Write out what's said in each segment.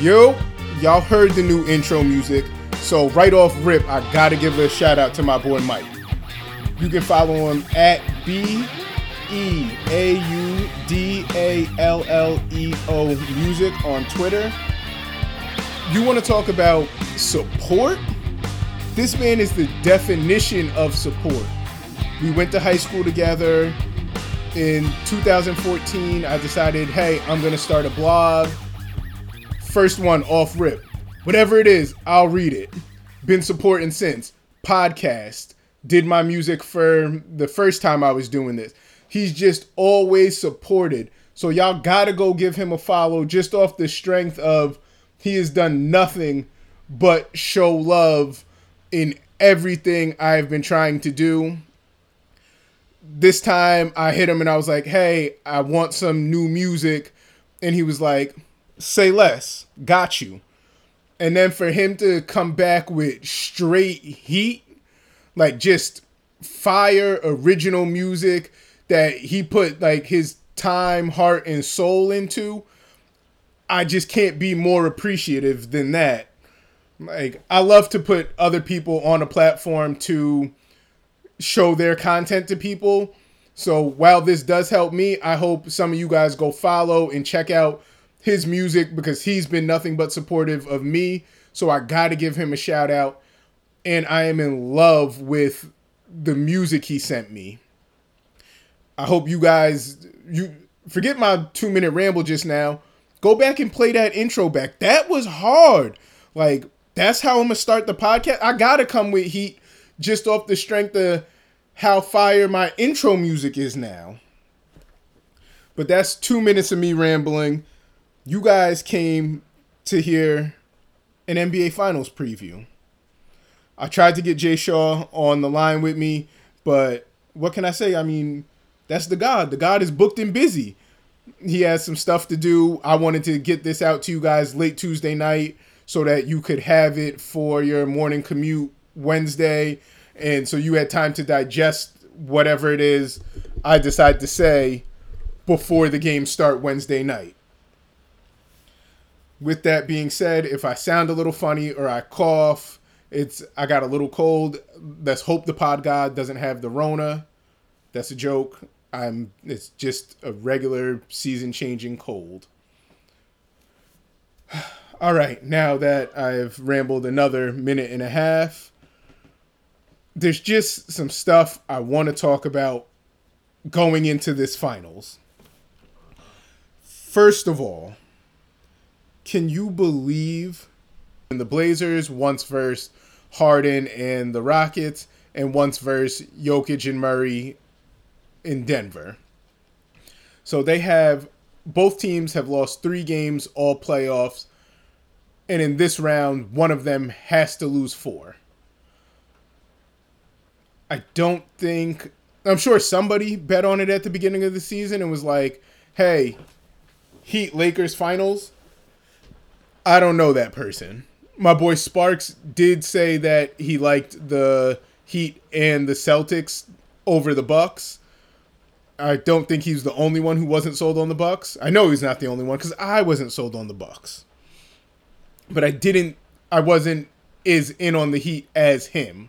Yo, y'all heard the new intro music, so right off rip, I gotta give a shout out to my boy Mike. You can follow him at B E A U D A L L E O Music on Twitter. You want to talk about support? This man is the definition of support. We went to high school together. In 2014, I decided, hey, I'm going to start a blog. First one off rip. Whatever it is, I'll read it. Been supporting since. Podcast. Did my music for the first time I was doing this. He's just always supported. So y'all gotta go give him a follow just off the strength of he has done nothing but show love in everything I've been trying to do. This time I hit him and I was like, hey, I want some new music. And he was like, say less, got you. And then for him to come back with straight heat, like just fire original music that he put like his time, heart, and soul into, I just can't be more appreciative than that. Like I love to put other people on a platform to show their content to people. So while this does help me, I hope some of you guys go follow and check out his music because he's been nothing but supportive of me. So I got to give him a shout out. And I am in love with the music he sent me. I hope you guys you forget my 2 minute ramble just now. Go back and play that intro back. That was hard. Like that's how I'm gonna start the podcast. I gotta come with heat just off the strength of how fire my intro music is now. But that's two minutes of me rambling. You guys came to hear an NBA Finals preview. I tried to get Jay Shaw on the line with me, but what can I say? I mean, that's the God. The God is booked and busy. He has some stuff to do. I wanted to get this out to you guys late Tuesday night so that you could have it for your morning commute Wednesday. And so you had time to digest whatever it is I decide to say before the game start Wednesday night. With that being said, if I sound a little funny or I cough, it's I got a little cold. Let's hope the pod god doesn't have the Rona. That's a joke. I'm it's just a regular season changing cold. All right, now that I've rambled another minute and a half, there's just some stuff I want to talk about going into this finals. First of all, can you believe in the Blazers once versus Harden and the Rockets and once versus Jokic and Murray in Denver. So they have both teams have lost three games all playoffs, and in this round, one of them has to lose four. I don't think I'm sure somebody bet on it at the beginning of the season and was like, "Hey, Heat Lakers finals." I don't know that person. My boy Sparks did say that he liked the Heat and the Celtics over the Bucks. I don't think he's the only one who wasn't sold on the Bucks. I know he's not the only one because I wasn't sold on the Bucks, but I didn't. I wasn't as in on the Heat as him,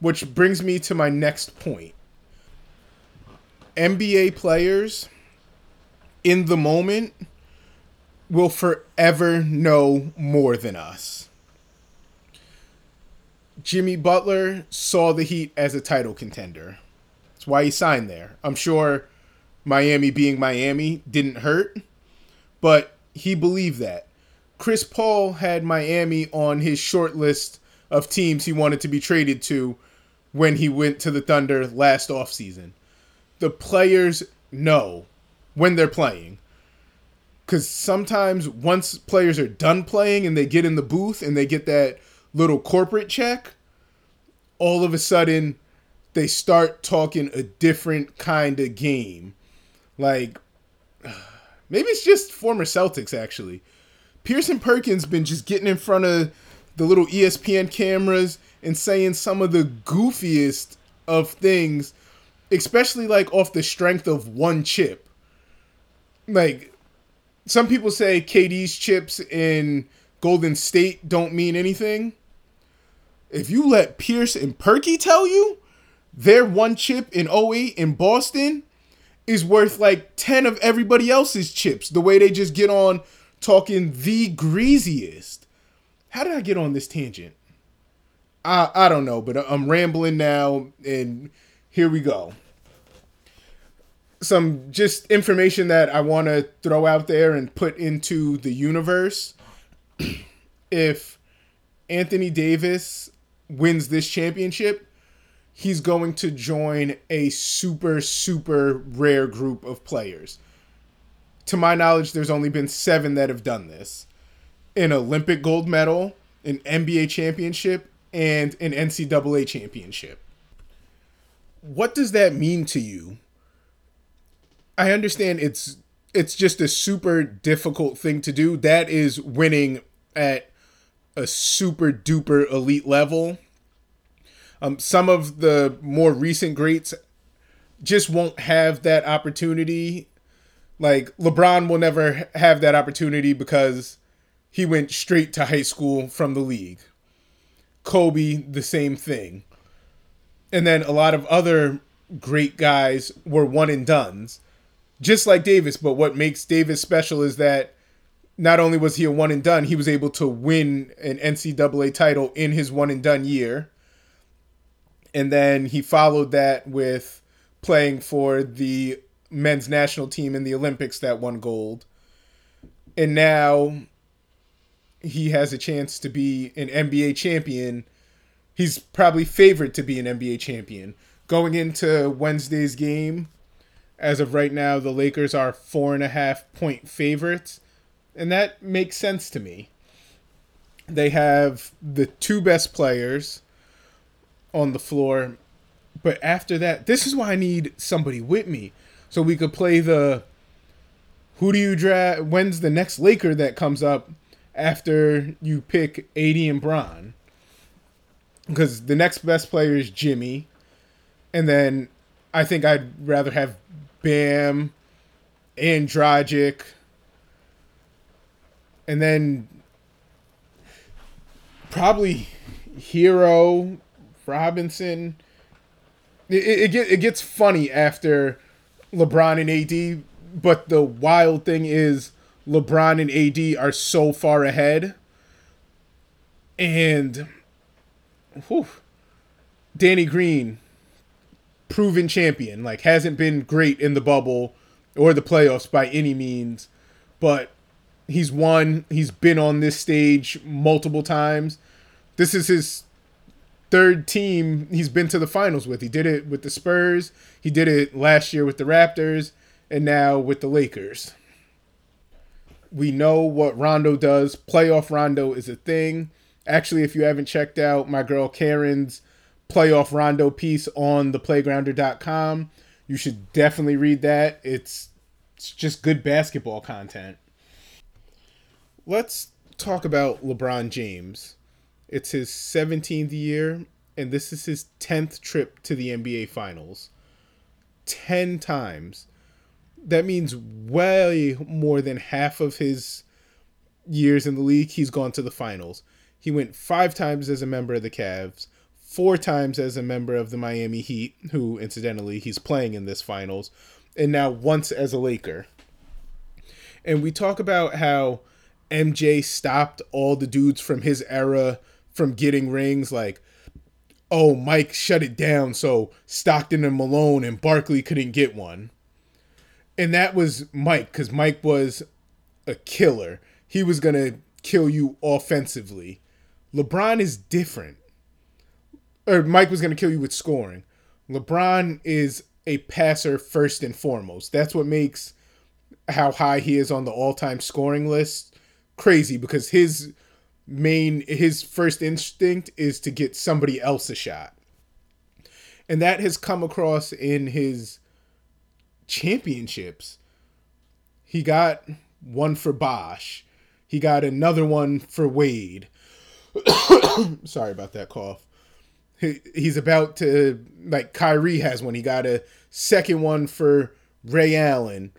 which brings me to my next point. NBA players in the moment will forever know more than us. Jimmy Butler saw the Heat as a title contender That's why he signed there. I'm sure Miami being Miami didn't hurt, but he believed that. Chris Paul had Miami on his short list of teams he wanted to be traded to when he went to the Thunder last offseason. The players know when they're playing. Because sometimes once players are done playing and they get in the booth and they get that little corporate check, all of a sudden they start talking a different kind of game. Like maybe it's just former Celtics actually. Pierce and Perkins been just getting in front of the little ESPN cameras and saying some of the goofiest of things, especially like off the strength of one chip. Like some people say KD's chips in Golden State don't mean anything. If you let Pierce and Perky tell you their one chip in 08 in Boston is worth like 10 of everybody else's chips, the way they just get on talking the greasiest. How did I get on this tangent? I I don't know, but I'm rambling now and here we go. Some just information that I want to throw out there and put into the universe. if Anthony Davis wins this championship, he's going to join a super, super rare group of players. To my knowledge, there's only been seven that have done this an Olympic gold medal, an NBA championship, and an NCAA championship. What does that mean to you? I understand it's it's just a super difficult thing to do. That is winning at a super duper elite level. Um, some of the more recent greats just won't have that opportunity. Like LeBron will never have that opportunity because he went straight to high school from the league. Kobe, the same thing. And then a lot of other great guys were one and duns, just like Davis. But what makes Davis special is that not only was he a one and done, he was able to win an NCAA title in his one and done year. And then he followed that with playing for the men's national team in the Olympics that won gold. And now he has a chance to be an NBA champion. He's probably favored to be an NBA champion. Going into Wednesday's game, as of right now, the Lakers are four and a half point favorites and that makes sense to me. They have the two best players on the floor, but after that, this is why I need somebody with me so we could play the who do you draft? When's the next Laker that comes up after you pick AD and Bron? Because the next best player is Jimmy, and then I think I'd rather have Bam, and Dragic, and then probably Herro, Robinson. It, it, it gets funny after LeBron and AD, but the wild thing is LeBron and AD are so far ahead. And whew, Danny Green, proven champion, like hasn't been great in the bubble or the playoffs by any means, but He's won. He's been on this stage multiple times. This is his third team he's been to the finals with. He did it with the Spurs. He did it last year with the Raptors, and now with the Lakers. We know what Rondo does. Playoff Rondo is a thing. Actually, if you haven't checked out my girl Karen's playoff Rondo piece on theplaygrounder.com, you should definitely read that. It's, it's just good basketball content let's talk about LeBron James. It's his 17th year, and this is his 10th trip to the NBA Finals. 10 times. That means way more than half of his years in the league, he's gone to the finals. He went five times as a member of the Cavs, four times as a member of the Miami Heat, who, incidentally, he's playing in this finals, and now once as a Laker. And we talk about how MJ stopped all the dudes from his era from getting rings. Like, oh, Mike shut it down so Stockton and Malone and Barkley couldn't get one. And that was Mike, because Mike was a killer. He was going to kill you offensively. LeBron is different. Or Mike was going to kill you with scoring. LeBron is a passer first and foremost. That's what makes how high he is on the all time scoring list crazy because his main his first instinct is to get somebody else a shot. And that has come across in his championships. He got one for Bosh. He got another one for Wade. Sorry about that cough. He, he's about to like Kyrie has one. He got a second one for Ray Allen.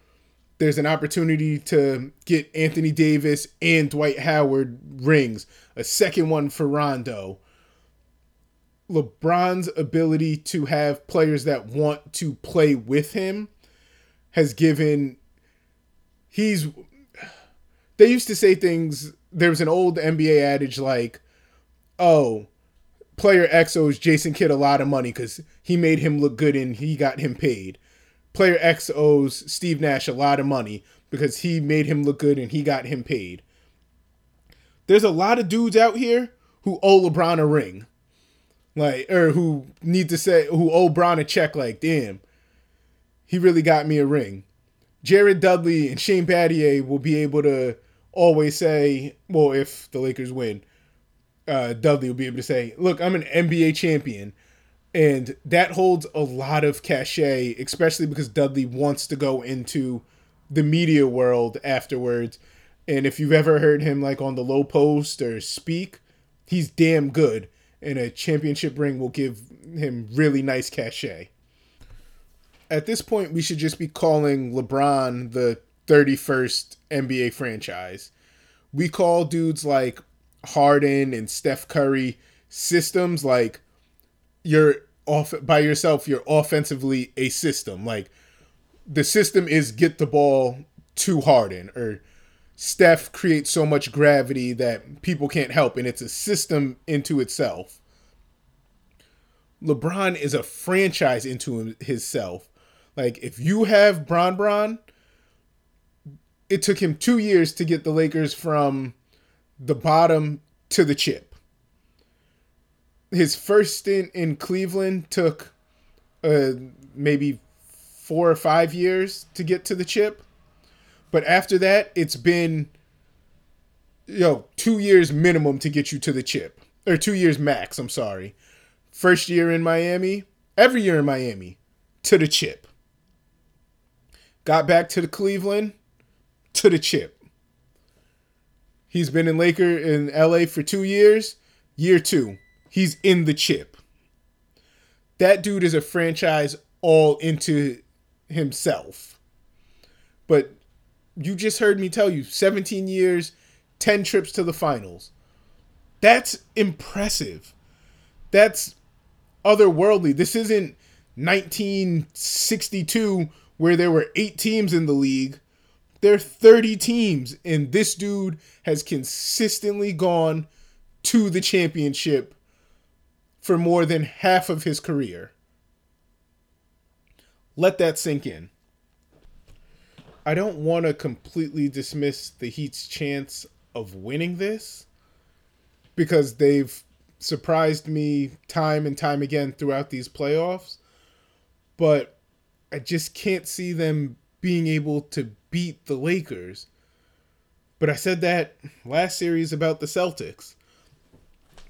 there's an opportunity to get Anthony Davis and Dwight Howard rings, a second one for Rondo. LeBron's ability to have players that want to play with him has given he's they used to say things there was an old NBA adage like oh player X owes Jason Kidd a lot of money cuz he made him look good and he got him paid. Player X owes Steve Nash a lot of money because he made him look good and he got him paid. There's a lot of dudes out here who owe LeBron a ring. Like or who need to say who owe Bron a check like damn he really got me a ring. Jared Dudley and Shane Battier will be able to always say, well, if the Lakers win, uh, Dudley will be able to say, look, I'm an NBA champion. And that holds a lot of cachet, especially because Dudley wants to go into the media world afterwards. And if you've ever heard him like on the low post or speak, he's damn good. And a championship ring will give him really nice cachet at this point, we should just be calling LeBron the 31st NBA franchise. We call dudes like Harden and Steph Curry systems like you're off by yourself, you're offensively a system. Like the system is get the ball to Harden or Steph creates so much gravity that people can't help and it's a system into itself. LeBron is a franchise into himself like if you have Bron Bron, it took him two years to get the Lakers from the bottom to the chip. His first stint in Cleveland took uh, maybe four or five years to get to the chip. But after that, it's been you know, two years minimum to get you to the chip. Or two years max, I'm sorry. First year in Miami, every year in Miami, to the chip. Got back to the Cleveland, to the chip. He's been in Laker in LA for two years. Year two, he's in the chip. That dude is a franchise all into himself. But you just heard me tell you 17 years, 10 trips to the finals. That's impressive. That's otherworldly. This isn't 1962 where there were eight teams in the league, there are 30 teams, and this dude has consistently gone to the championship for more than half of his career. Let that sink in. I don't want to completely dismiss the Heat's chance of winning this because they've surprised me time and time again throughout these playoffs. But I just can't see them being able to beat the Lakers. But I said that last series about the Celtics.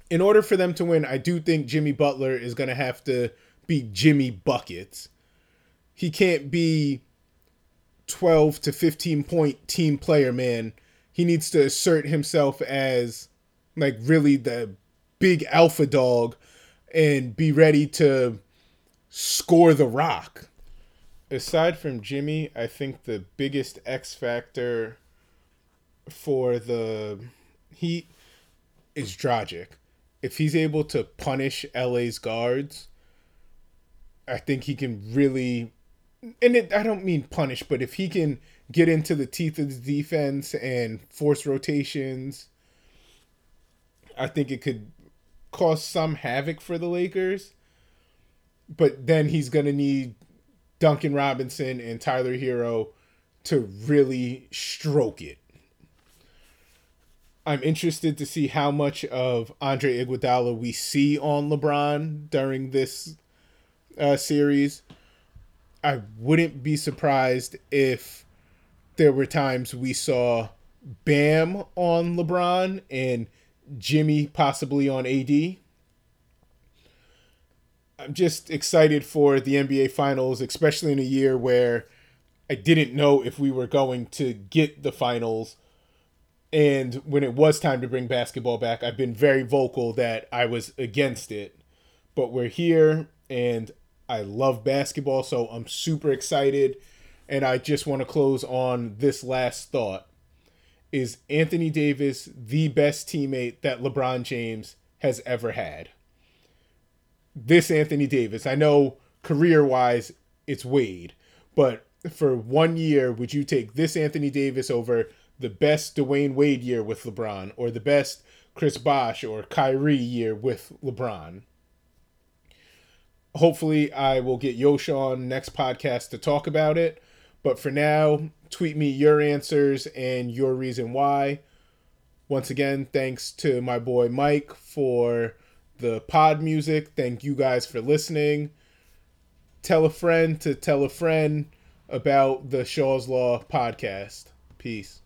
In order for them to win, I do think Jimmy Butler is going to have to be Jimmy Buckets. He can't be 12 to 15 point team player, man. He needs to assert himself as like really the big alpha dog and be ready to score the rock aside from Jimmy, I think the biggest X factor for the Heat is Dragic. If he's able to punish LA's guards, I think he can really and it, I don't mean punish, but if he can get into the teeth of the defense and force rotations, I think it could cause some havoc for the Lakers. But then he's going to need Duncan Robinson and Tyler Herro to really stroke it. I'm interested to see how much of Andre Iguodala we see on LeBron during this uh, series. I wouldn't be surprised if there were times we saw Bam on LeBron and Jimmy possibly on AD. I'm just excited for the NBA Finals, especially in a year where I didn't know if we were going to get the finals. And when it was time to bring basketball back, I've been very vocal that I was against it. But we're here and I love basketball, so I'm super excited. and I just want to close on this last thought. Is Anthony Davis the best teammate that LeBron James has ever had? This Anthony Davis, I know career wise it's Wade, but for one year, would you take this Anthony Davis over the best Dwyane Wade year with LeBron or the best Chris Bosh or Kyrie year with LeBron? Hopefully, I will get Yosh on next podcast to talk about it. But for now, tweet me your answers and your reason why. Once again, thanks to my boy Mike for the pod music. Thank you guys for listening. Tell a friend to tell a friend about the Shaw's Law podcast. Peace.